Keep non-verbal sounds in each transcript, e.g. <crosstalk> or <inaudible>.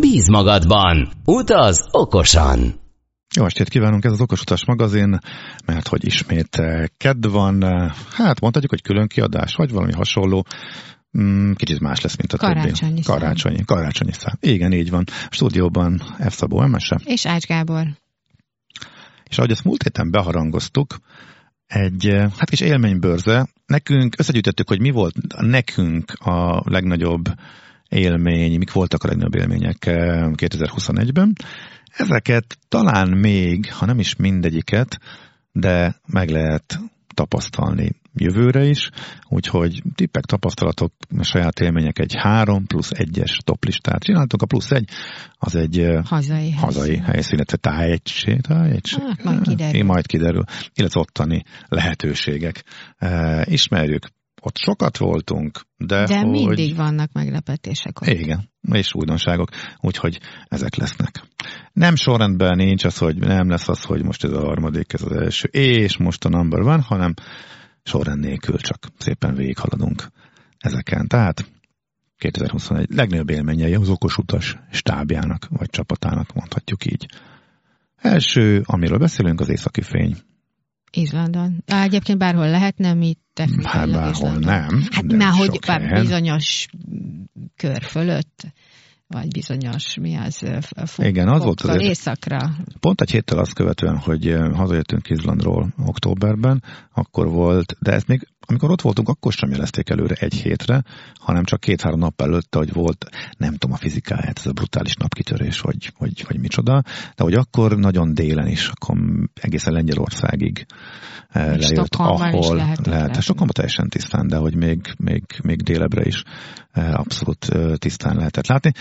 Bíz magadban, utaz okosan! Jó estét kívánunk, ez az Okos Utas magazin, mert hogy ismét eh, kedd van, eh, hát mondhatjuk, hogy külön kiadás, vagy valami hasonló, mm, kicsit más lesz, mint a Karácsonyi többi. szám. Karácsonyi, karácsonyi szám. Igen, így van. A stúdióban F. Szabó Emese, És Ács Gábor. és ahogy ezt múlt héten beharangoztuk, egy eh, hát kis élménybörze. Nekünk összegyűjtöttük, hogy mi volt nekünk a legnagyobb élmény, mik voltak a legnagyobb élmények eh, 2021-ben. Ezeket talán még, ha nem is mindegyiket, de meg lehet tapasztalni jövőre is, úgyhogy tippek, tapasztalatok, saját élmények egy 3 plusz 1-es toplistát csináltunk. A plusz 1 az egy eh, Hazai. hazai helyszín, illetve tájegység, tájegység. Hát, majd kiderül. Eh, Majd kiderül. Illetve ottani lehetőségek. E, ismerjük, ott sokat voltunk, de, De hogy... mindig vannak meglepetések ott. Igen, és újdonságok, úgyhogy ezek lesznek. Nem sorrendben nincs az, hogy nem lesz az, hogy most ez a harmadik, ez az első, és most a number van, hanem sorrend nélkül csak szépen végighaladunk ezeken. Tehát 2021 legnagyobb élményei az okos utas stábjának, vagy csapatának, mondhatjuk így. Első, amiről beszélünk, az északi fény. Izlandon. Á, egyébként bárhol lehetne, mi Hát technikailag bárhol Izlandon. nem. Hát már hogy bár helyen. bizonyos kör fölött, vagy bizonyos, mi az, f- fok, Igen, az volt fokkal azért- északra. Pont egy héttel azt követően, hogy hazajöttünk Izlandról októberben, akkor volt, de ezt még amikor ott voltunk, akkor sem jelezték előre egy hétre, hanem csak két-három nap előtte, hogy volt, nem tudom a fizikáját, ez a brutális napkitörés, vagy, vagy, vagy micsoda, de hogy akkor nagyon délen is, akkor egészen Lengyelországig eh, lejött, Stockholmban is ahol lehet. látni. Stockholmban teljesen tisztán, de hogy még, még, még délebre is eh, abszolút eh, tisztán lehetett látni.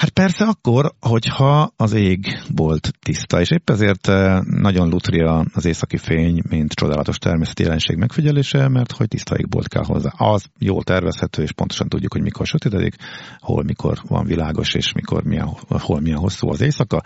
Hát persze akkor, hogyha az ég volt tiszta, és épp ezért eh, nagyon lutria az északi fény, mint csodálatos természeti jelenség megfigyelése, mert hogy tiszta égbolt kell hozzá. Az jól tervezhető, és pontosan tudjuk, hogy mikor sötétedik, hol mikor van világos, és mikor milyen, hol milyen hosszú az éjszaka.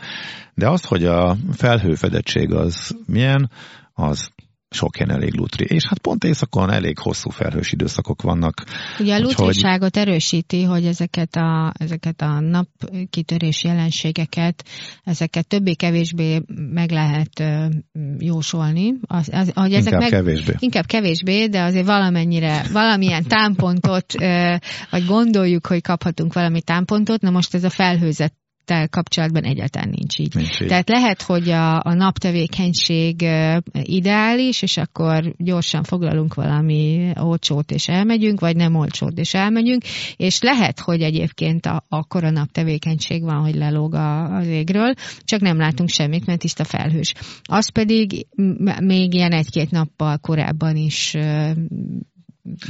De az, hogy a felhőfedettség az milyen, az sok helyen elég lutri. És hát pont éjszakon elég hosszú felhős időszakok vannak. Ugye a lutriságot erősíti, hogy ezeket a, ezeket a napkitörés jelenségeket, ezeket többé-kevésbé meg lehet jósolni. Az, az, hogy ezek Inkább meg, kevésbé. Inkább kevésbé, de azért valamennyire, valamilyen támpontot, vagy gondoljuk, hogy kaphatunk valami támpontot, na most ez a felhőzettel kapcsolatban egyáltalán nincs így. Nincs így. Tehát lehet, hogy a, a naptevékenység ideális, és akkor gyorsan foglalunk valami olcsót és elmegyünk, vagy nem olcsót és elmegyünk, és lehet, hogy egyébként a, akkor a naptevékenység van, hogy lelóg a, az égről, csak nem látunk semmit, mert tiszta felhős. Az pedig még ilyen egy-két nappal korábban is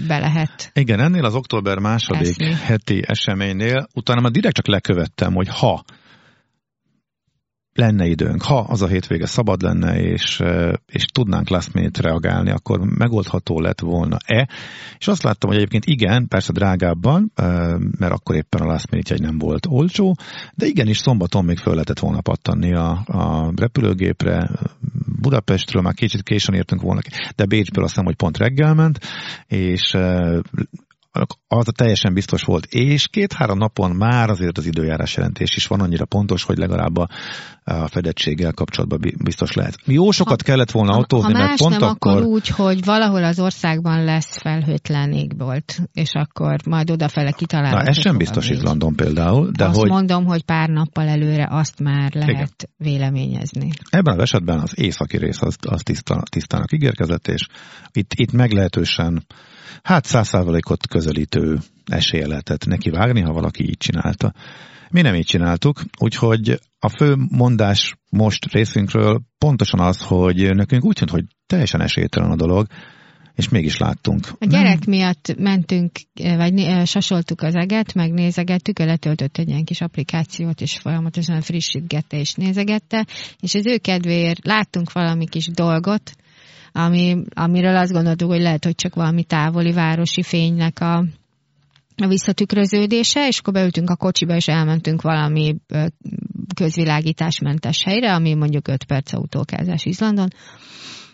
be lehet. Igen, ennél az október második Eszni. heti eseménynél utána már direkt csak lekövettem, hogy ha lenne időnk, ha az a hétvége szabad lenne, és, és tudnánk last minute reagálni, akkor megoldható lett volna-e. És azt láttam, hogy egyébként igen, persze drágábban, mert akkor éppen a last minute egy nem volt olcsó, de igenis szombaton még föl lehetett volna pattanni a, a repülőgépre, Budapestről már kicsit későn értünk volna, de Bécsből azt hiszem, hogy pont reggel ment, és eh, az a teljesen biztos volt, és két-három napon már azért az időjárás jelentés is van annyira pontos, hogy legalább a, a fedettséggel kapcsolatban bi- biztos lehet. Jó sokat Ha- kellett volna autózni, ha mert pont nem, akkor... akkor úgy, hogy valahol az országban lesz felhőtlen égbolt, és akkor majd odafele Na, kitalálható. ez sem biztos. Izlandon például, de azt hogy mondom, hogy pár nappal előre azt már lehet véleményezni. ebben az esetben az északi rész az, az tiszta, tisztának ígérkezett, és itt, itt meglehetősen hát száz százalékot közelítő esélye lehetett neki vágni, ha valaki így csinálta. Mi nem így csináltuk, úgyhogy a fő mondás most részünkről pontosan az, hogy nekünk úgy tűnt, hogy teljesen esélytelen a dolog, és mégis láttunk. A gyerek nem. miatt mentünk, vagy sasoltuk az eget, megnézegettük, ő letöltött egy ilyen kis applikációt, és folyamatosan frissítgette és nézegette, és az ő kedvéért láttunk valami kis dolgot, ami, amiről azt gondoltuk, hogy lehet, hogy csak valami távoli városi fénynek a, a visszatükröződése, és akkor beültünk a kocsiba, és elmentünk valami közvilágításmentes helyre, ami mondjuk 5 perc autókázás Izlandon,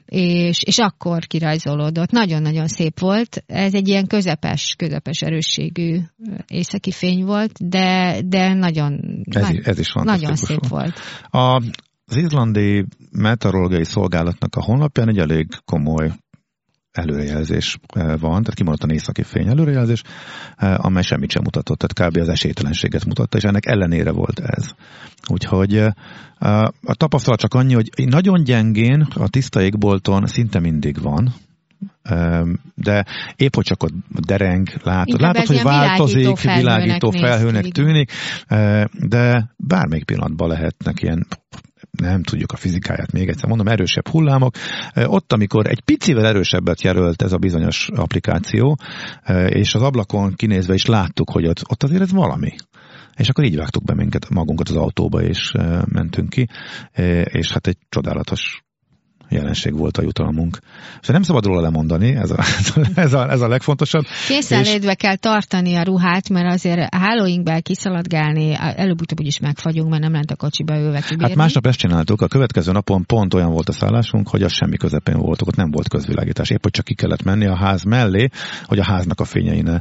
és, és akkor kirajzolódott. Nagyon-nagyon szép volt. Ez egy ilyen közepes, közepes erősségű északi fény volt, de, de nagyon, ez, nagy, ez is nagyon szép volt. A, az izlandi meteorológiai szolgálatnak a honlapján egy elég komoly előrejelzés eh, van, tehát kimondottan északi fény előrejelzés, eh, amely semmit sem mutatott, tehát kb. az esélytelenséget mutatta, és ennek ellenére volt ez. Úgyhogy eh, a tapasztalat csak annyi, hogy nagyon gyengén a tiszta égbolton szinte mindig van, de épp hogy csak ott dereng, látod, Inkább látod, hogy változik, világító felhőnek, világító felhőnek tűnik, de bármelyik pillanatban lehetnek ilyen nem tudjuk a fizikáját még egyszer mondom, erősebb hullámok. Ott, amikor egy picivel erősebbet jelölt ez a bizonyos applikáció, és az ablakon kinézve is láttuk, hogy ott, ott azért ez valami. És akkor így vágtuk be minket, magunkat az autóba, és mentünk ki, és hát egy csodálatos jelenség volt a jutalmunk. És nem szabad róla lemondani, ez a, <laughs> ez a, ez a legfontosabb. Készenlétbe és... kell tartani a ruhát, mert azért hálóinkbe kiszaladgálni, előbb-utóbb úgyis megfagyunk, mert nem lent a kocsiba ülve kibírni. Hát másnap ezt csináltuk, a következő napon pont olyan volt a szállásunk, hogy az semmi közepén voltunk, ott nem volt közvilágítás. Épp, hogy csak ki kellett menni a ház mellé, hogy a háznak a fényei ne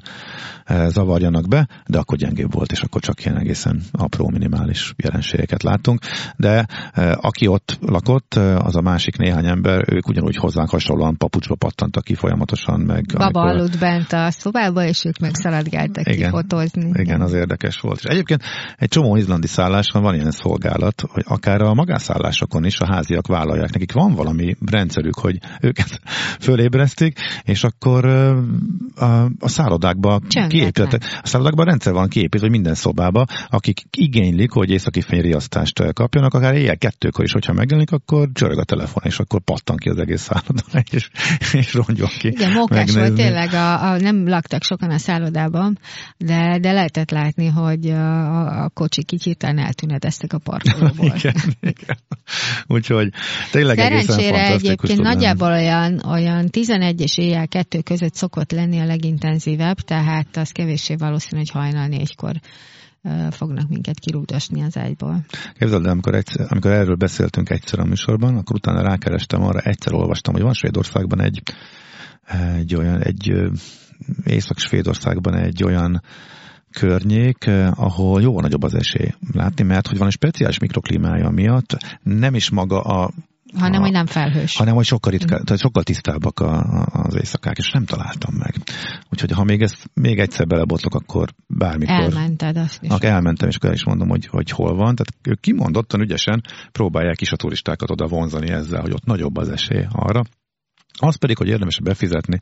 eh, zavarjanak be, de akkor gyengébb volt, és akkor csak ilyen egészen apró, minimális jelenségeket láttunk. De eh, aki ott lakott, eh, az a másik néhány néhány ember, ők ugyanúgy hozzánk hasonlóan papucsba pattantak ki folyamatosan. Meg, Baba amikor... aludt bent a szobába, és ők meg szaladgáltak igen, kifotózni. Igen, az érdekes volt. És egyébként egy csomó izlandi szálláson van ilyen szolgálat, hogy akár a magászállásokon is a háziak vállalják. Nekik van valami rendszerük, hogy őket <laughs> fölébresztik, és akkor a, a szállodákban kiépített. A szállodákban rendszer van kiépítve, hogy minden szobába, akik igénylik, hogy északi fényriasztást kapjanak, akár éjjel kettőkor is, hogyha megjelenik, akkor csörög a telefon, és akkor pattan ki az egész szálloda, <laughs> és, és rongyol ki. Igen, mókás volt tényleg, a, a, nem laktak sokan a szállodában, de, de lehetett látni, hogy a, a kocsi kicsit eltűnedeztek a parkolóból. <laughs> igen, igen. Úgyhogy tényleg Szerencsére egyébként nagyjából olyan, olyan 11 és éjjel kettő között szokott lenni a legintenzívebb, tehát az kevéssé valószínű, hogy hajnal négykor fognak minket kirúgdosni az ágyból. Képzeld el, amikor, egyszer, amikor erről beszéltünk egyszer a műsorban, akkor utána rákerestem arra, egyszer olvastam, hogy van Svédországban egy, egy olyan, egy Észak-Svédországban egy olyan környék, ahol jóval nagyobb az esély látni, mert hogy van egy speciális mikroklímája miatt, nem is maga a hanem, a, hogy nem felhős. Hanem, hogy sokkal, ritka, mm. tehát sokkal tisztábbak a, a, az éjszakák, és nem találtam meg. Úgyhogy ha még ezt még egyszer belebotlok, akkor bármikor... Elmented azt is. Elmentem, és akkor el is mondom, hogy, hogy hol van. Tehát ők kimondottan ügyesen próbálják is a turistákat oda vonzani ezzel, hogy ott nagyobb az esély arra. Az pedig, hogy érdemes befizetni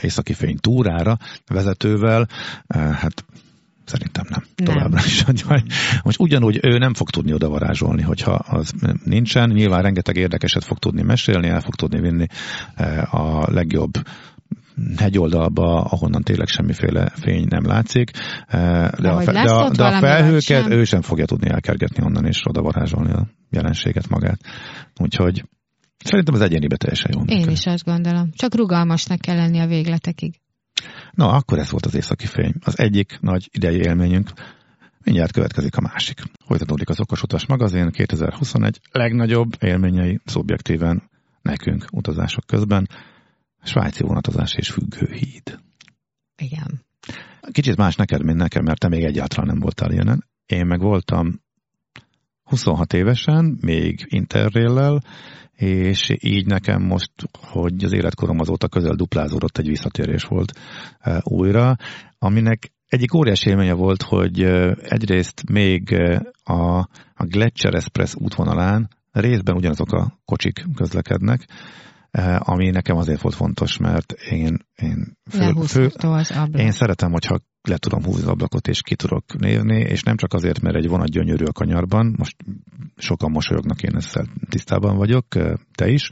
északi fény túrára vezetővel, hát Szerintem nem. nem. Továbbra is. Most ugyanúgy ő nem fog tudni oda varázsolni, hogyha az nincsen. Nyilván rengeteg érdekeset fog tudni mesélni, el fog tudni vinni eh, a legjobb hegyoldalba, ahonnan tényleg semmiféle fény nem látszik, eh, de, a, fe, de, a, de a felhőket sem? ő sem fogja tudni elkergetni onnan és oda varázsolni a jelenséget magát. Úgyhogy szerintem az egyénibe teljesen jó. Én is azt gondolom. Csak rugalmasnak kell lenni a végletekig. Na, akkor ez volt az északi fény. Az egyik nagy idei élményünk. Mindjárt következik a másik. Folytatódik az Okos Utas magazin 2021 legnagyobb élményei szubjektíven nekünk utazások közben. Svájci vonatozás és függőhíd. Igen. Kicsit más neked, mint nekem, mert te még egyáltalán nem voltál ilyenen. Én meg voltam 26 évesen, még interréllel, és így nekem most, hogy az életkorom azóta közel duplázódott, egy visszatérés volt e, újra, aminek egyik óriási élménye volt, hogy e, egyrészt még e, a, a Gletscher Express útvonalán részben ugyanazok a kocsik közlekednek, ami nekem azért volt fontos, mert én, én, fő, fő, az én szeretem, hogyha le tudom húzni az ablakot, és ki tudok nézni, és nem csak azért, mert egy vonat gyönyörű a kanyarban, most sokan mosolyognak, én ezzel tisztában vagyok, te is.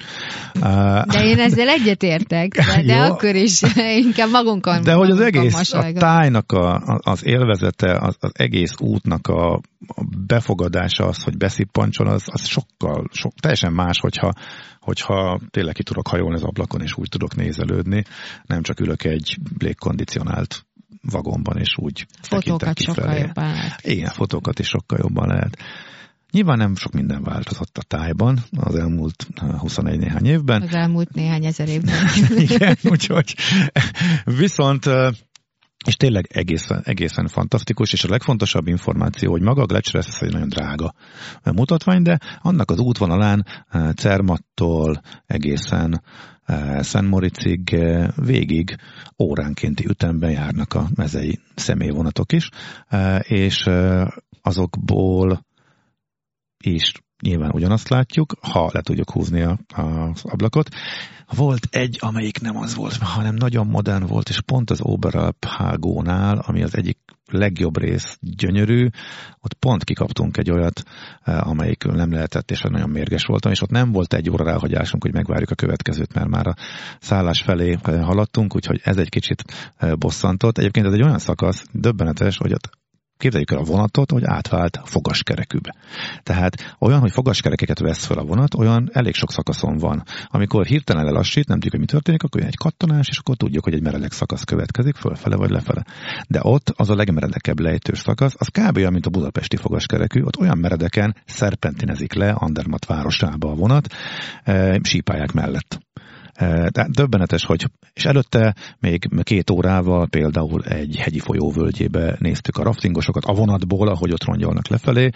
De én <laughs> ezzel egyetértek, de, <laughs> de akkor is <laughs> inkább magunkon De hogy az egész, a tájnak a, az élvezete, az, az egész útnak a, a befogadása, az, hogy beszippancson, az, az sokkal, sok, teljesen más, hogyha, hogyha tényleg ki tudok hajolni az ablakon, és úgy tudok nézelődni, nem csak ülök egy légkondicionált vagonban, és úgy Fotókat sokkal jobban lehet. Igen, fotókat is sokkal jobban lehet. Nyilván nem sok minden változott a tájban az elmúlt 21 néhány évben. Az elmúlt néhány ezer évben. <laughs> Igen, úgyhogy viszont és tényleg egészen, egészen fantasztikus, és a legfontosabb információ, hogy maga a Gletscher ez egy nagyon drága mutatvány, de annak az útvonalán Cermattól egészen Szent Moricig végig óránkénti ütemben járnak a mezei személyvonatok is, és azokból is nyilván ugyanazt látjuk, ha le tudjuk húzni a, az ablakot. Volt egy, amelyik nem az volt, hanem nagyon modern volt, és pont az Oberalp hágónál, ami az egyik legjobb rész gyönyörű, ott pont kikaptunk egy olyat, eh, amelyik nem lehetett, és nagyon mérges voltam, és ott nem volt egy óra ráhagyásunk, hogy megvárjuk a következőt, mert már a szállás felé eh, haladtunk, úgyhogy ez egy kicsit eh, bosszantott. Egyébként ez egy olyan szakasz, döbbenetes, hogy ott Képzeljük el a vonatot, hogy átvált fogaskerekűbe. Tehát olyan, hogy fogaskerekeket vesz fel a vonat, olyan elég sok szakaszon van. Amikor hirtelen lelassít, nem tudjuk, hogy mi történik, akkor jön egy kattanás, és akkor tudjuk, hogy egy meredek szakasz következik, fölfele vagy lefele. De ott az a legmeredekebb lejtős szakasz, az kb. olyan, mint a budapesti fogaskerekű, ott olyan meredeken szerpentinezik le Andermat városába a vonat, e, sípályák mellett. De döbbenetes, hogy és előtte még két órával például egy hegyi folyó völgyébe néztük a raftingosokat a vonatból, ahogy ott rongyolnak lefelé,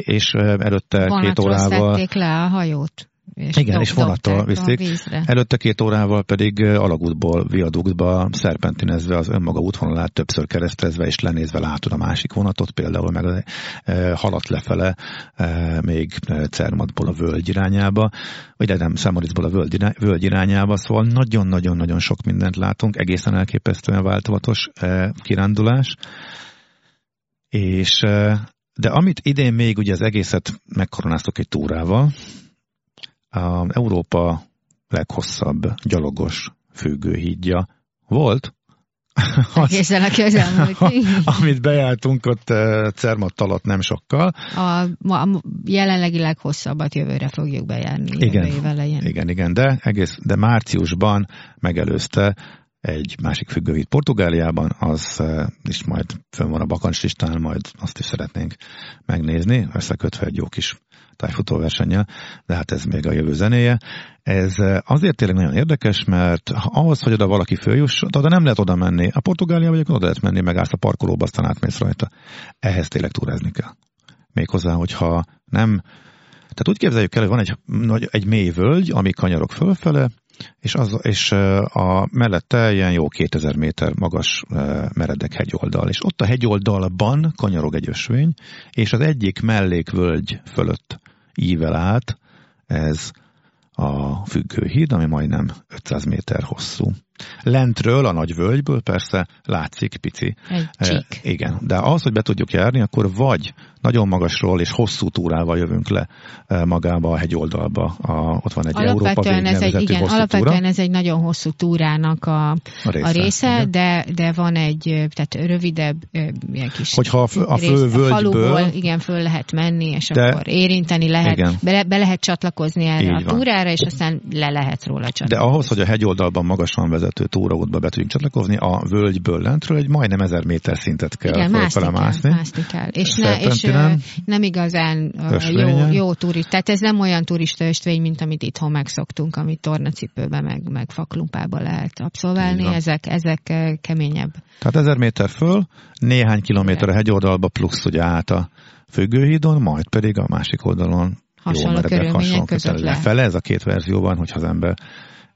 és előtte Vonatról két órával... le a hajót. És Igen, és vonattal viszik. Előtte két órával pedig alagútból, viaduktba szerpentinezve az önmaga útvonalát többször keresztezve és lenézve látod a másik vonatot, például meg e, halat lefele e, még Cermatból a völgy irányába, vagy nem, Számoricból a völgy, völgy irányába, szóval nagyon-nagyon-nagyon sok mindent látunk, egészen elképesztően változatos e, kirándulás. És de amit idén még ugye az egészet megkoronáztok egy túrával, a Európa leghosszabb gyalogos függőhídja volt. <laughs> Egészen a közelmúlt. <laughs> amit bejártunk ott eh, Cermat alatt nem sokkal. A, a jelenlegi leghosszabbat jövőre fogjuk bejárni. Igen, igen, igen, de, egész, de márciusban megelőzte egy másik függőhíd Portugáliában, az eh, is majd fönn van a bakancslistán, majd azt is szeretnénk megnézni, összekötve egy jó kis tájfutóversennyel, de hát ez még a jövő zenéje. Ez eh, azért tényleg nagyon érdekes, mert ahhoz, hogy oda valaki följuss, oda nem lehet oda menni. A Portugália vagy oda lehet menni, megállsz a parkolóba, aztán átmész rajta. Ehhez tényleg túrázni kell. Méghozzá, hogyha nem tehát úgy képzeljük el, hogy van egy, egy mély völgy, ami kanyarok fölfele, és, az, és a mellette ilyen jó 2000 méter magas meredek hegyoldal, és ott a hegyoldalban kanyarog egy ösvény, és az egyik mellékvölgy fölött ível át ez a függőhíd, ami majdnem 500 méter hosszú. Lentről, a nagy völgyből persze látszik pici. Egy csík. E, igen, de ahhoz, hogy be tudjuk járni, akkor vagy nagyon magasról és hosszú túrával jövünk le magába a hegyoldalba. A, ott van egy alapvetően Európa ez egy, igen, alapvetően túra. ez egy nagyon hosszú túrának a, a része, a része de, de van egy tehát rövidebb ilyen kis Hogyha a, fő, a fő rész, völgyből, a faluból, igen, föl lehet menni, és de, akkor érinteni lehet, be, be lehet csatlakozni erre a túrára, és aztán le lehet róla csatlakozni. De ahhoz, hogy a hegyoldalban magasan vezető túraútba be tudjunk csatlakozni, a völgyből lentről egy majdnem ezer méter szintet kell Igen, mászni kell, mászni kell. És, ne, és nem igazán jó, jó turista. Tehát ez nem olyan turista ösvény, mint amit itthon megszoktunk, amit tornacipőbe meg, meg faklumpába lehet abszolválni. Ezek, ezek keményebb. Tehát ezer méter föl, néhány kilométer a hegyoldalba, plusz ugye át a függőhídon, majd pedig a másik oldalon hasonló jó körülmények között lefele. Ez a két verzió van, hogyha az ember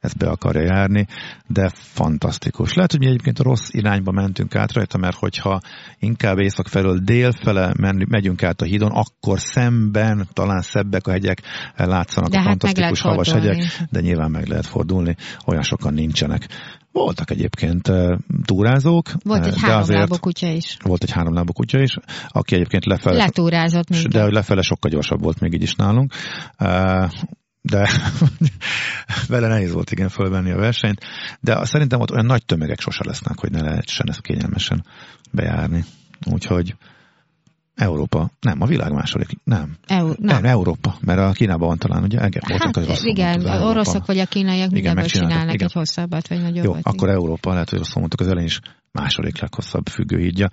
ezt be akarja járni, de fantasztikus. Lehet, hogy mi egyébként a rossz irányba mentünk át rajta, mert hogyha inkább észak felől délfele megyünk át a hídon, akkor szemben talán szebbek a hegyek, látszanak de a hát fantasztikus havas hegyek, de nyilván meg lehet fordulni, olyan sokan nincsenek. Voltak egyébként túrázók. Volt egy háromlábú kutya is. Volt egy háromlábú kutya is, aki egyébként lefele... Letúrázott minket. De hogy lefele sokkal gyorsabb volt még így is nálunk. De <laughs> vele nehéz volt igen fölvenni a versenyt, de szerintem ott olyan nagy tömegek sose lesznek, hogy ne lehessen ezt kényelmesen bejárni. Úgyhogy Európa, nem, a világ második, nem. Eu, nem. nem. Európa, mert a Kínában van talán, ugye, ege, hát, az igen, az oroszok vagy a kínaiak mindenből csinálnak igen. egy hosszabbat, vagy nagyobbat. Jó, akkor Európa, lehet, hogy rosszul mondtuk az elején is, második leghosszabb függőhídja,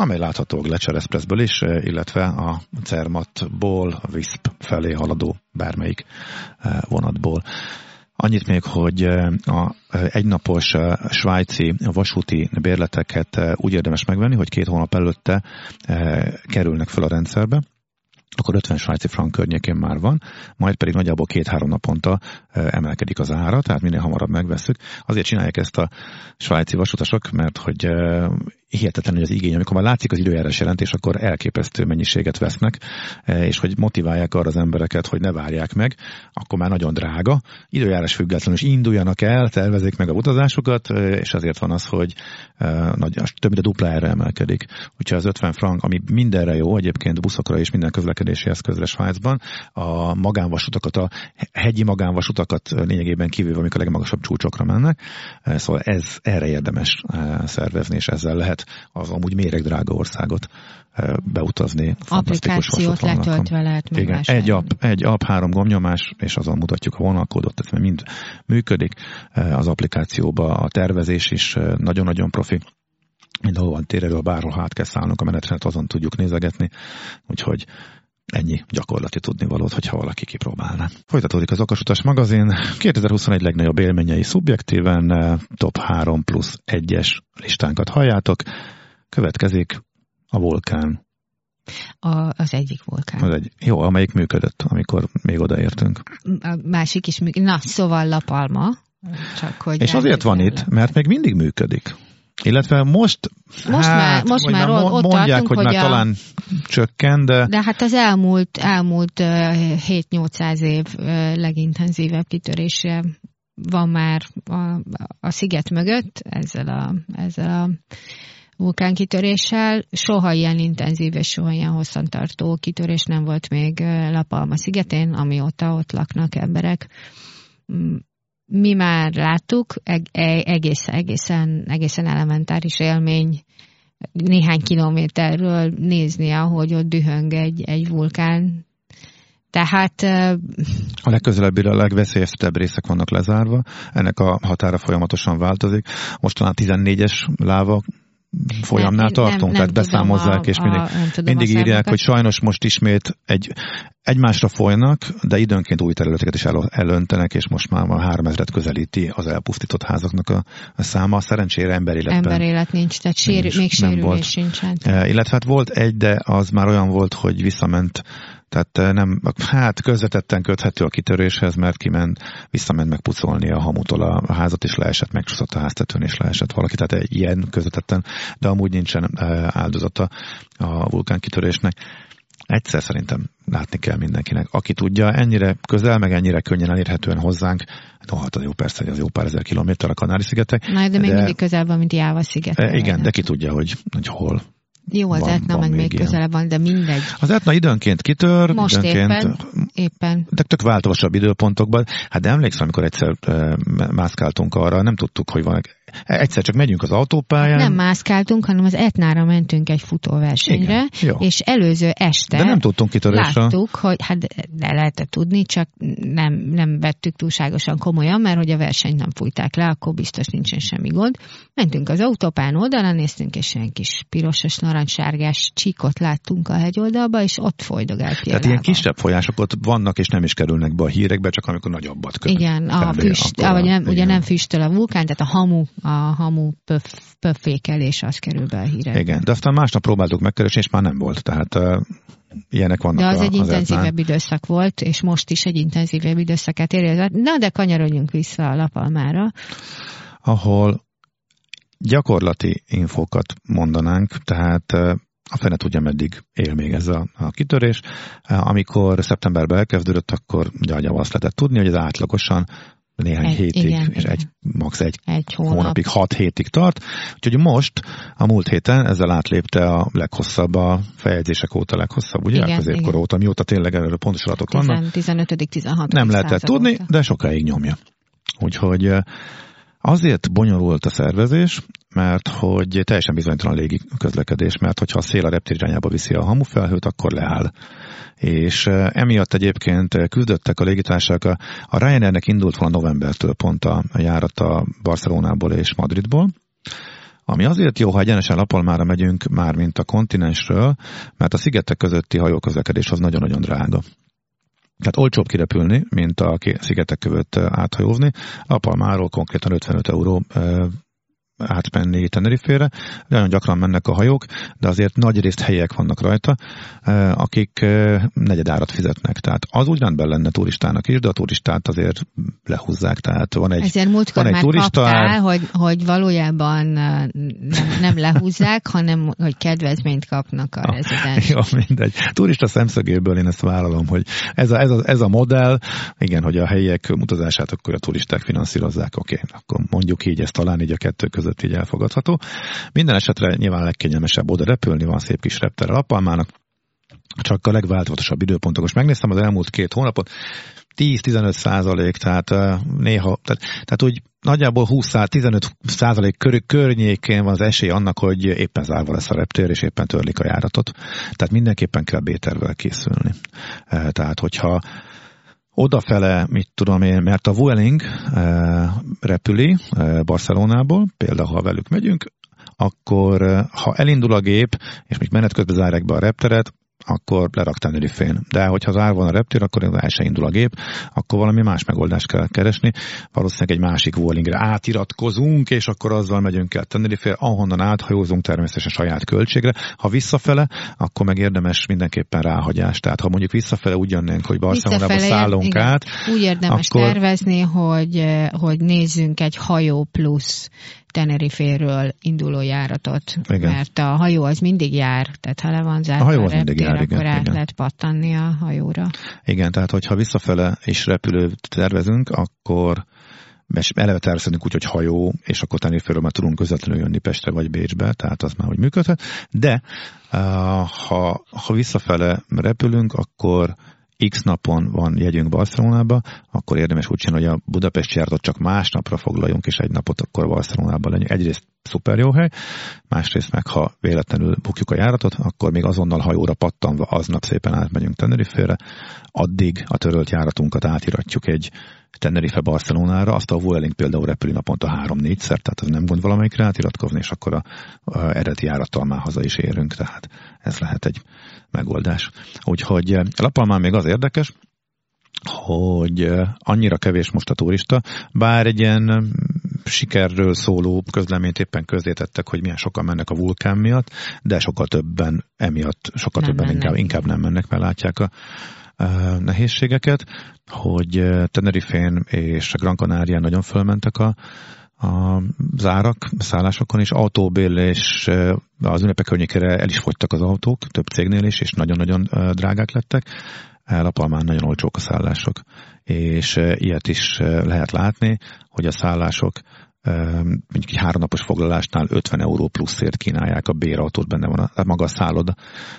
amely látható Gletscher Expressből is, eh, illetve a Cermatból a Visp felé haladó bármelyik eh, vonatból. Annyit még, hogy eh, a egynapos svájci vasúti bérleteket úgy érdemes megvenni, hogy két hónap előtte kerülnek fel a rendszerbe, akkor 50 svájci frank környékén már van, majd pedig nagyjából két-három naponta emelkedik az ára, tehát minél hamarabb megveszük. Azért csinálják ezt a svájci vasutasok, mert hogy hihetetlen, hogy az igény, amikor már látszik az időjárás jelentés, akkor elképesztő mennyiséget vesznek, és hogy motiválják arra az embereket, hogy ne várják meg, akkor már nagyon drága. Időjárás függetlenül is induljanak el, tervezik meg a utazásukat, és azért van az, hogy nagy, több mint a duplájára emelkedik. Úgyhogy az 50 frank, ami mindenre jó, egyébként buszokra és minden közlekedési eszközre Svájcban, a magánvasutakat, a hegyi magánvasutakat lényegében kívül, amik a legmagasabb csúcsokra mennek, szóval ez erre érdemes szervezni, és ezzel lehet az amúgy méregdrága országot eh, beutazni. Applikációt letöltve lehet Igen, egy app, egy app, három gomnyomás, és azon mutatjuk a vonalkódot, ez mind működik. Az applikációba a tervezés is nagyon-nagyon profi mindenhol van térerő, bárhol hát kell szállnunk a menetre, azon tudjuk nézegetni, úgyhogy Ennyi gyakorlati tudnivalót, hogyha valaki kipróbálná. Folytatódik az Okasutas magazin. 2021 legnagyobb élményei szubjektíven, eh, top 3 plusz 1-es listánkat halljátok. Következik a vulkán. A, az egyik vulkán. Az egy, jó, amelyik működött, amikor még odaértünk. A másik is működött. Na, szóval La Palma. Csak hogy És azért van itt, mert még mindig működik. Illetve most, most hát, már, most már ott mondják, tartunk, hogy, hogy már a, talán csökken, de... De hát az elmúlt, elmúlt 7-800 év legintenzívebb kitörése van már a, a sziget mögött ezzel a, ezzel a vulkánkitöréssel. Soha ilyen intenzív és soha ilyen hosszantartó kitörés nem volt még La Palma szigetén, amióta ott laknak emberek mm, mi már láttuk, e, egész, egészen, egészen elementáris élmény néhány kilométerről nézni, ahogy ott dühöng egy, egy vulkán. Tehát... A legközelebbi, a legveszélyeztetebb részek vannak lezárva, ennek a határa folyamatosan változik. Most talán 14-es láva folyamnál nem, tartunk, nem, tehát beszámozzák, a, és mindig, a, mindig írják, hogy sajnos most ismét egy, egymásra folynak, de időnként új területeket is el, elöntenek, és most már a 3000 közelíti az elpusztított házaknak a, a száma. Szerencsére emberéletben Emberélet nincs, tehát sér, nincs, még sérülés sincsen. E, illetve hát volt egy, de az már olyan volt, hogy visszament tehát eh, nem, hát közvetetten köthető a kitöréshez, mert kiment, visszament megpucolni a hamutól a házat, és leesett, megcsúszott a háztetőn, és leesett valaki. Tehát egy ilyen közvetetten, de amúgy nincsen eh, áldozata a vulkánkitörésnek. Egyszer szerintem látni kell mindenkinek. Aki tudja, ennyire közel, meg ennyire könnyen elérhetően hozzánk, no, hát az jó persze, hogy az jó pár ezer kilométer a Kanári-szigetek. Na, de még de, mindig közel van, mint Jáva sziget. Eh, igen, de ki tudja, hogy, hogy hol jó, az van, Etna van meg még közelebb van, de mindegy. Az Etna időnként kitör, Most időnként, éppen, éppen. De tök változasabb időpontokban. Hát de emlékszem, amikor egyszer uh, mászkáltunk arra, nem tudtuk, hogy van Egyszer csak megyünk az autópályán. Nem mászkáltunk, hanem az Etnára mentünk egy futóversenyre, Igen, és előző este De nem tudtunk kitörésre. Láttuk, hogy hát de lehetett tudni, csak nem, nem vettük túlságosan komolyan, mert hogy a versenyt nem fújták le, akkor biztos nincsen semmi gond. Mentünk az autópályán oldalán, néztünk, és ilyen kis pirosos, narancssárgás csíkot láttunk a hegyoldalba, és ott folydogált Tehát ilyen kisebb folyások ott vannak, és nem is kerülnek be a hírekbe, csak amikor nagyobbat köt. Igen, a füst, a, vagy nem, ugye nem füstöl a vulkán, tehát a hamu a hamu pöf, pöffékelés az kerül be a hírek. Igen, de aztán másnap próbáltuk megkeresni, és már nem volt, tehát ilyenek vannak De az a, egy az intenzívebb etnán. időszak volt, és most is egy intenzívebb időszakát érje. Na, de kanyarodjunk vissza a lapalmára. ahol gyakorlati infókat mondanánk, tehát eh, a fene tudja, meddig él még ez a, a kitörés. Amikor szeptemberben elkezdődött, akkor gyargyav azt lehetett tudni, hogy ez átlagosan néhány Egy- hétig, igen, és igen. egy, max. egy Egy hónap. hónapig, hat hétig tart. Úgyhogy most, a múlt héten ezzel átlépte a leghosszabb, a feljegyzések óta leghosszabb, ugye? Igen, középkor igen. óta, mióta tényleg erről pontos adatok vannak. 15 16 Nem lehetett tudni, de sokáig nyomja. Úgyhogy azért bonyolult a szervezés, mert hogy teljesen bizonytalan légi közlekedés, mert hogyha a szél a reptér irányába viszi a hamufelhőt, akkor leáll. És eh, emiatt egyébként eh, küzdöttek a légitársaság. A, a Ryanairnek indult volna novembertől pont a járata Barcelonából és Madridból, ami azért jó, ha egyenesen Lapalmára megyünk már, mint a kontinensről, mert a szigetek közötti hajóközlekedés az nagyon-nagyon drága. Tehát olcsóbb kirepülni, mint a szigetek között eh, áthajózni. Lapalmáról konkrétan 55 euró átmenni Tenerifére. Nagyon gyakran mennek a hajók, de azért nagy részt helyiek vannak rajta, eh, akik eh, negyedárat fizetnek. Tehát az úgy rendben lenne turistának is, de a turistát azért lehúzzák. Tehát van egy, Ezért múltkor van egy már turista kaptál, hogy, hogy valójában uh, nem, nem lehúzzák, hanem hogy kedvezményt kapnak a Ah, rezidens. Jó, mindegy. Turista szemszögéből én ezt vállalom, hogy ez a, ez a, ez a modell, igen, hogy a helyiek utazását akkor a turisták finanszírozzák, oké, okay, akkor mondjuk így, ez talán így a kettő között így elfogadható. Minden esetre nyilván legkényelmesebb oda repülni, van szép kis reptere Lapalmának, csak a legváltozatosabb időpontok. Most megnéztem az elmúlt két hónapot, 10-15 százalék, tehát néha, tehát, tehát úgy nagyjából 20-15 százalék kör, környékén van az esély annak, hogy éppen zárva lesz a reptér, és éppen törlik a járatot. Tehát mindenképpen kell B-tervvel készülni. Tehát, hogyha odafele, mit tudom én, mert a Vueling uh, repüli uh, Barcelonából, például ha velük megyünk, akkor uh, ha elindul a gép, és még menet közben zárják be a repteret, akkor lerak Tenerifén. De hogyha zár van a reptér, akkor el se indul a gép, akkor valami más megoldást kell keresni. Valószínűleg egy másik Vuelingre átiratkozunk, és akkor azzal megyünk el Tenerifére, ahonnan áthajózunk természetesen saját költségre. Ha visszafele, akkor meg érdemes mindenképpen ráhagyás. Tehát ha mondjuk visszafele úgy jönnénk, hogy Barcelonába szállunk igen. át, Úgy érdemes akkor- tervezni, hogy, eh, hogy nézzünk egy hajó plusz Teneriféről induló járatot, Igen. mert a hajó az mindig jár, tehát ha le van zárva A hajó az reptér, mindig jár, igen, akkor át igen. lehet pattanni a hajóra. Igen, tehát hogyha visszafele is repülőt tervezünk, akkor és eleve tervezünk úgy, hogy hajó, és akkor Teneriféről már tudunk közvetlenül jönni Pestre vagy Bécsbe, tehát az már úgy működhet. De uh, ha, ha visszafele repülünk, akkor X napon van jegyünk Barcelonába, akkor érdemes úgy csinálni, hogy a Budapesti járatot csak másnapra foglaljunk, és egy napot akkor Barcelonában legyünk. Egyrészt szuper jó hely, másrészt meg, ha véletlenül bukjuk a járatot, akkor még azonnal hajóra pattanva aznap szépen átmegyünk Tenerifére, addig a törölt járatunkat átiratjuk egy Tenerife Barcelonára, azt a Vueling például repüli naponta három-négyszer, tehát az nem gond valamelyikre átiratkozni, és akkor a, a eredeti járattal már haza is érünk, tehát ez lehet egy megoldás. Úgyhogy eh, Lapalmán még az érdekes, hogy eh, annyira kevés most a turista, bár egy ilyen mm, sikerről szóló közleményt éppen közzétettek, hogy milyen sokan mennek a vulkán miatt, de sokkal többen emiatt, sokkal Nem többen mennek. inkább, inkább nem mennek, mert látják a eh, nehézségeket, hogy Tenerifén és Gran Canaria nagyon fölmentek a, a zárak, szállásokon, és autóbérlés eh, az ünnepek környékére el is fogytak az autók, több cégnél is, és nagyon-nagyon drágák lettek. Lapalmán nagyon olcsók a szállások, és ilyet is eh, lehet látni, hogy a szállások mondjuk egy háromnapos foglalásnál 50 euró pluszért kínálják a bérautót, benne van a, a maga a szálloda,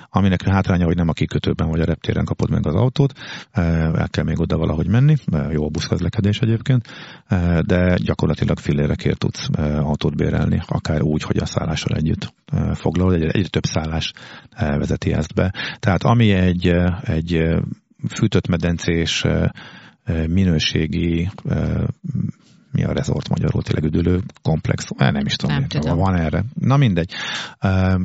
aminek hátránya, hogy nem a kikötőben vagy a reptéren kapod meg az autót, el kell még oda valahogy menni, jó a buszközlekedés egyébként, de gyakorlatilag fillérekért tudsz autót bérelni, akár úgy, hogy a szállással együtt foglalod, egyre, egyre több szállás vezeti ezt be. Tehát ami egy, egy fűtött medencés minőségi mi a rezort magyarul, tényleg üdülő komplex, nem is tudom, Nem tudom. van erre. Na mindegy.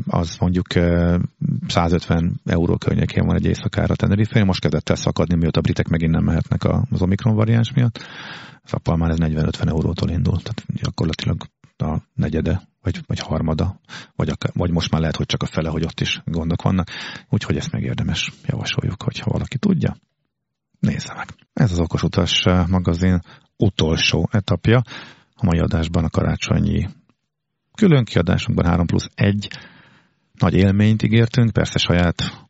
Az mondjuk eh, 150 euró környékén van egy éjszakára Tenerife, most kezdett el szakadni, mióta a britek megint nem mehetnek az Omikron variáns miatt. Szapalmán ez 40-50 eurótól indul, tehát gyakorlatilag a negyede, vagy, vagy harmada, vagy, a, vagy most már lehet, hogy csak a fele, hogy ott is gondok vannak. Úgyhogy ezt meg érdemes javasoljuk, hogyha valaki tudja, nézze meg. Ez az Okos Utas magazin utolsó etapja. A mai adásban a karácsonyi külön kiadásunkban 3 plusz 1 nagy élményt ígértünk, persze saját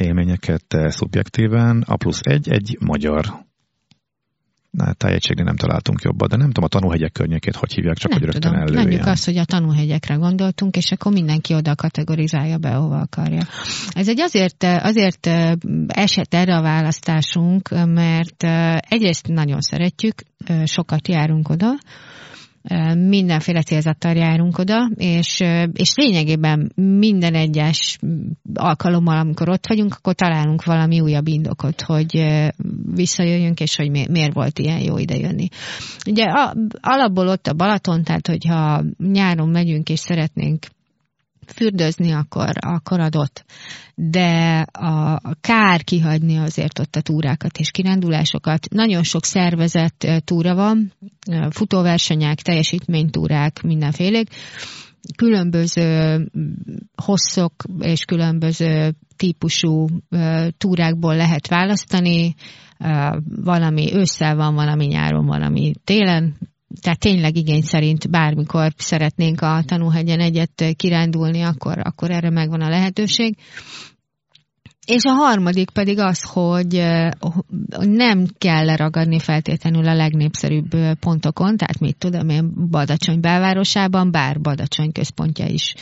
élményeket eh, szubjektíven, a plusz egy, egy magyar tájegységre nem találtunk jobban, de nem tudom a tanúhegyek környékét hogy hívják, csak nem hogy rögtön tudom. Mondjuk azt, hogy a tanúhegyekre gondoltunk, és akkor mindenki oda kategorizálja be, ahova akarja. Ez egy azért, azért esett erre a választásunk, mert egyrészt nagyon szeretjük, sokat járunk oda, mindenféle célzattal járunk oda, és, és lényegében minden egyes alkalommal, amikor ott vagyunk, akkor találunk valami újabb indokot, hogy visszajöjjünk, és hogy miért volt ilyen jó idejönni. Ugye alapból ott a Balaton, tehát hogyha nyáron megyünk és szeretnénk fürdőzni, akkor, akkor adott. De a kár kihagyni azért ott a túrákat és kirándulásokat. Nagyon sok szervezett túra van, futóversenyek, teljesítménytúrák, mindenfélék. Különböző hosszok és különböző típusú túrákból lehet választani, valami ősszel van, valami nyáron, valami télen, tehát tényleg igény szerint bármikor szeretnénk a tanúhegyen egyet kirándulni, akkor, akkor erre megvan a lehetőség. És a harmadik pedig az, hogy nem kell leragadni feltétlenül a legnépszerűbb pontokon, tehát mit tudom én, Badacsony belvárosában, bár Badacsony központja is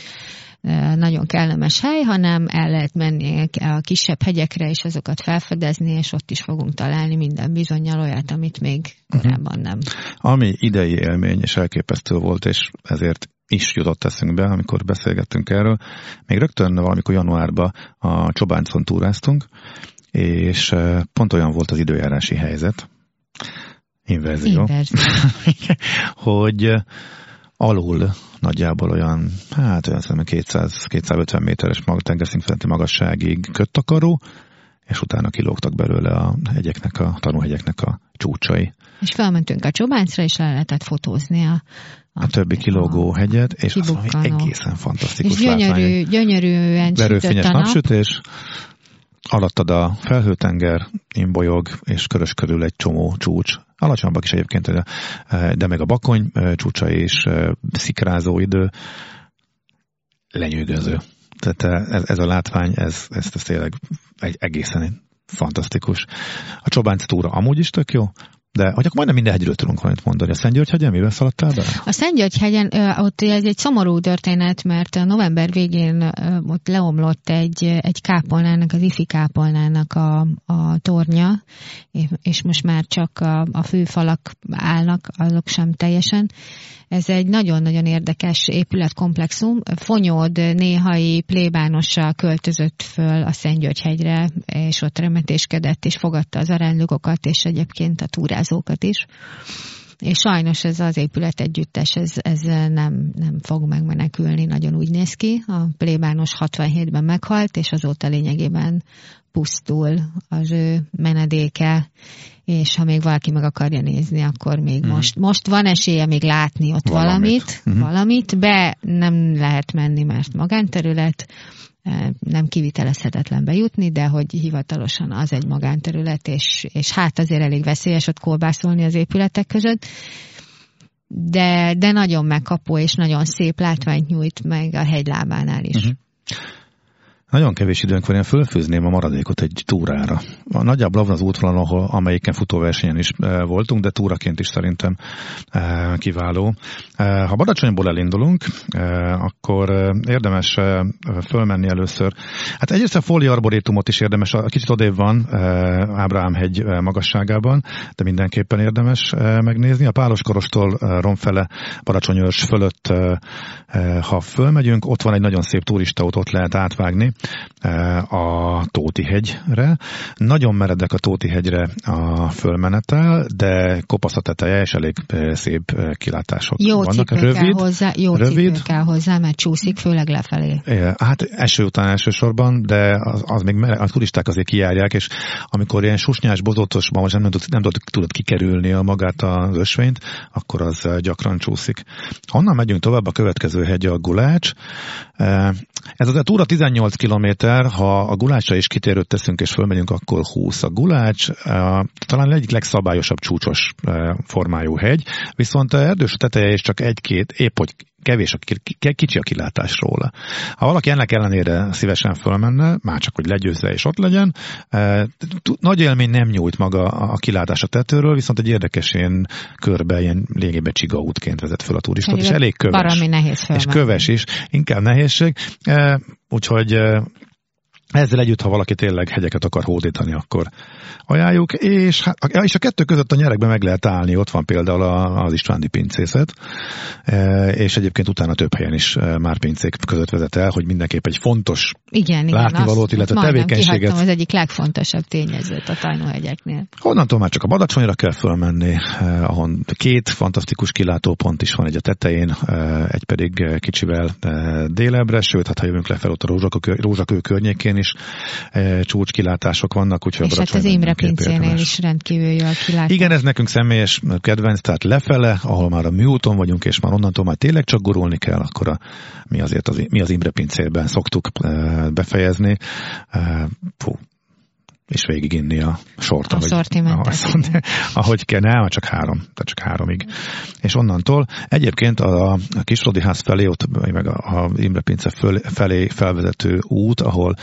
nagyon kellemes hely, hanem el lehet menni a kisebb hegyekre, és azokat felfedezni, és ott is fogunk találni minden bizonyal olyat, amit még mhm. korábban nem. Ami idei élmény, és elképesztő volt, és ezért is jutott eszünkbe, amikor beszélgettünk erről. Még rögtön valamikor januárban a Csobáncon túráztunk, és pont olyan volt az időjárási helyzet, inverzió, Inverzió. <laughs> hogy alul nagyjából olyan, hát olyan 200-250 méteres mag, tengerszint magasságig köttakaró, és utána kilógtak belőle a hegyeknek, a tanúhegyeknek a csúcsai. És felmentünk a Csobáncra, és le lehetett fotózni a, a, a többi kilógó a hegyet, és az egészen fantasztikus és gyönyörű, látvány. gyönyörűen Verőfényes napsütés, alattad a felhőtenger, imbolyog, és körös körül egy csomó csúcs, alacsonyabbak is egyébként, de, meg a bakony csúcsa és szikrázó idő lenyűgöző. Tehát ez, ez a látvány, ez, ez, ez tényleg egy egészen fantasztikus. A Csobánc túra amúgy is tök jó, de hogy akkor majdnem minden hegyről tudunk valamit mondani. A Szentgyörgy hegyen mivel szaladtál be? A Szentgyörgy hegyen ott ez egy szomorú történet, mert november végén ott leomlott egy, egy kápolnának, az ifi kápolnának a, a tornya, és most már csak a, a főfalak állnak, azok sem teljesen. Ez egy nagyon-nagyon érdekes épületkomplexum. Fonyód néhai plébánossal költözött föl a Szentgyörgyhegyre, és ott remetéskedett, és fogadta az aránylogokat, és egyébként a túrázókat is és sajnos ez az épület együttes, ez, ez nem, nem fog megmenekülni, nagyon úgy néz ki. A plébános 67-ben meghalt, és azóta lényegében pusztul az ő menedéke, és ha még valaki meg akarja nézni, akkor még mm. most, most van esélye még látni ott valamit, valamit, mm. valamit, be nem lehet menni, mert magánterület, e, nem kivitelezhetetlen bejutni, de hogy hivatalosan az egy magánterület, és, és hát azért elég veszélyes ott kolbászolni az épületek között, de, de nagyon megkapó és nagyon szép látványt nyújt meg a hegylábánál is. Uh-huh. Nagyon kevés időnk van, én fölfőzném a maradékot egy túrára. Nagyjából azon az útvonalon, ahol, amelyiken futóversenyen is e, voltunk, de túraként is szerintem e, kiváló. E, ha Badacsonyból elindulunk, akkor érdemes fölmenni először. Hát egyrészt a Foli Arborétumot is érdemes, a kicsit odébb van Ábrahám hegy magasságában, de mindenképpen érdemes megnézni. A Páloskorostól Romfele, Badacsonyörs fölött, ha fölmegyünk, ott van egy nagyon szép turista, ott lehet átvágni a Tóti hegyre. Nagyon meredek a Tóti hegyre a fölmenetel, de kopasz a teteje, és elég szép kilátások jó vannak. Cipő rövid, kell hozzá, jó rövid. cipő kell hozzá, mert csúszik, főleg lefelé. Hát eső után elsősorban, de az, az még a turisták azért kijárják, és amikor ilyen susnyás, bozotosban, most nem, nem, nem tudod, tudod kikerülni a magát az ösvényt, akkor az gyakran csúszik. Honnan megyünk tovább, a következő hegy a Gulács. Ez az a túra 18 km, ha a Gulácsra is kitérőt teszünk és fölmegyünk, akkor 20. A Gulács talán egyik legszabályosabb csúcsos formájú hegy, viszont erdős a teteje és csak egy-két, épp hogy kevés, a, kicsi a kilátás róla. Ha valaki ennek ellenére szívesen fölmenne, már csak, hogy legyőzze és ott legyen, nagy élmény nem nyújt maga a kilátás a tetőről, viszont egy érdekes ilyen körbe, ilyen lényegében csiga útként vezet föl a turistot, és elég köves. Baromi nehéz fölmenni. És köves is, inkább nehézség. Úgyhogy ezzel együtt, ha valaki tényleg hegyeket akar hódítani, akkor ajánljuk, és, hát, és a kettő között a nyerekben meg lehet állni, ott van például az Istvándi pincészet, e, és egyébként utána több helyen is e, már pincék között vezet el, hogy mindenképp egy fontos igen, igen, látnivalót, illetve tevékenységet. az egyik legfontosabb tényezőt a tajnóhegyeknél. Onnantól már csak a Badacsonyra kell fölmenni, eh, ahol két fantasztikus kilátópont is van, egy a tetején, egy pedig kicsivel délebre, sőt, hát ha jövünk lefelé ott a Rózsakő, Rózsakő környékén is eh, csúcskilátások vannak, úgyhogy És hát az Imre pincénél is rendkívül jól kilátás. Igen, ez nekünk személyes kedvenc, tehát lefele, ahol már a műúton vagyunk, és már onnantól már tényleg csak gurulni kell, akkor a, mi azért az, mi az Imre pincében szoktuk eh, befejezni. Fú, és végiginni a sort, a ahogy, ahogy, <laughs> ahogy kell, nem, csak három, tehát csak háromig. És onnantól. Egyébként a, a Kisrodi ház felé, ott meg a, a Imre Pince föl, felé felvezető út, ahol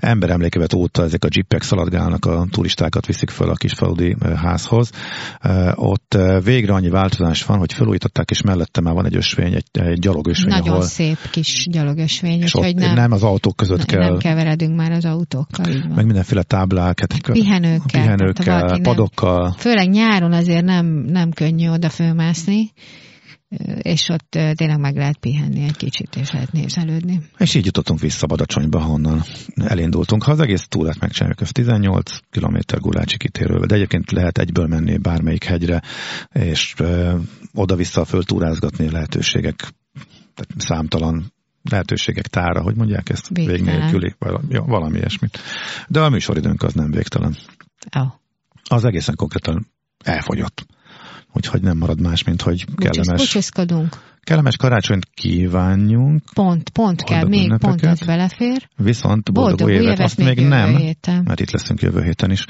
emberemlékevet óta ezek a jeepek szaladgálnak, a turistákat viszik föl a kisfaludi házhoz. Ott végre annyi változás van, hogy felújították, és mellette már van egy ösvény, egy, egy gyalogösvény. Nagyon ahol, szép kis gyalogösvény, és ott nem, nem az autók között ne, kell. Nem keveredünk már az autókkal. Meg mindenféle táblák, hát, pihenőkkel, pihenőkkel padokkal. Nem, főleg nyáron azért nem, nem könnyű oda fölmászni és ott tényleg meg lehet pihenni egy kicsit, és lehet nézelődni. És így jutottunk vissza Badacsonyba, honnan elindultunk. Ha az egész túlát megcsináljuk, ez 18 km Gulácsi kitérővel, de egyébként lehet egyből menni bármelyik hegyre, és ö, oda-vissza föltúrázgatni lehetőségek, tehát számtalan lehetőségek tára, hogy mondják ezt, vég nélküli, valami, ja, valami ilyesmit. De a műsoridőnk az nem végtelen. Oh. Az egészen konkrétan elfogyott úgyhogy nem marad más, mint hogy kellemes... Búcsúzkodunk. Kellemes karácsonyt kívánjunk. Pont, pont kell, még ünnepeket. pont ez belefér. Viszont boldog, boldog új évet, évet azt még nem, héten. mert itt leszünk jövő héten is.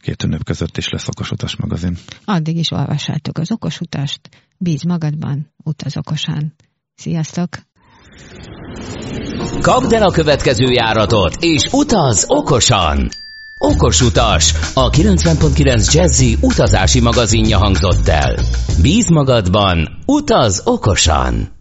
Két ünnep között is lesz Okosutas magazin. Addig is olvassátok az Okosutást. Bíz magadban, utaz okosan. Sziasztok! Kapd el a következő járatot, és utaz okosan! Okos utas, a 90.9 Jazzy utazási magazinja hangzott el. Bíz magadban, utaz okosan!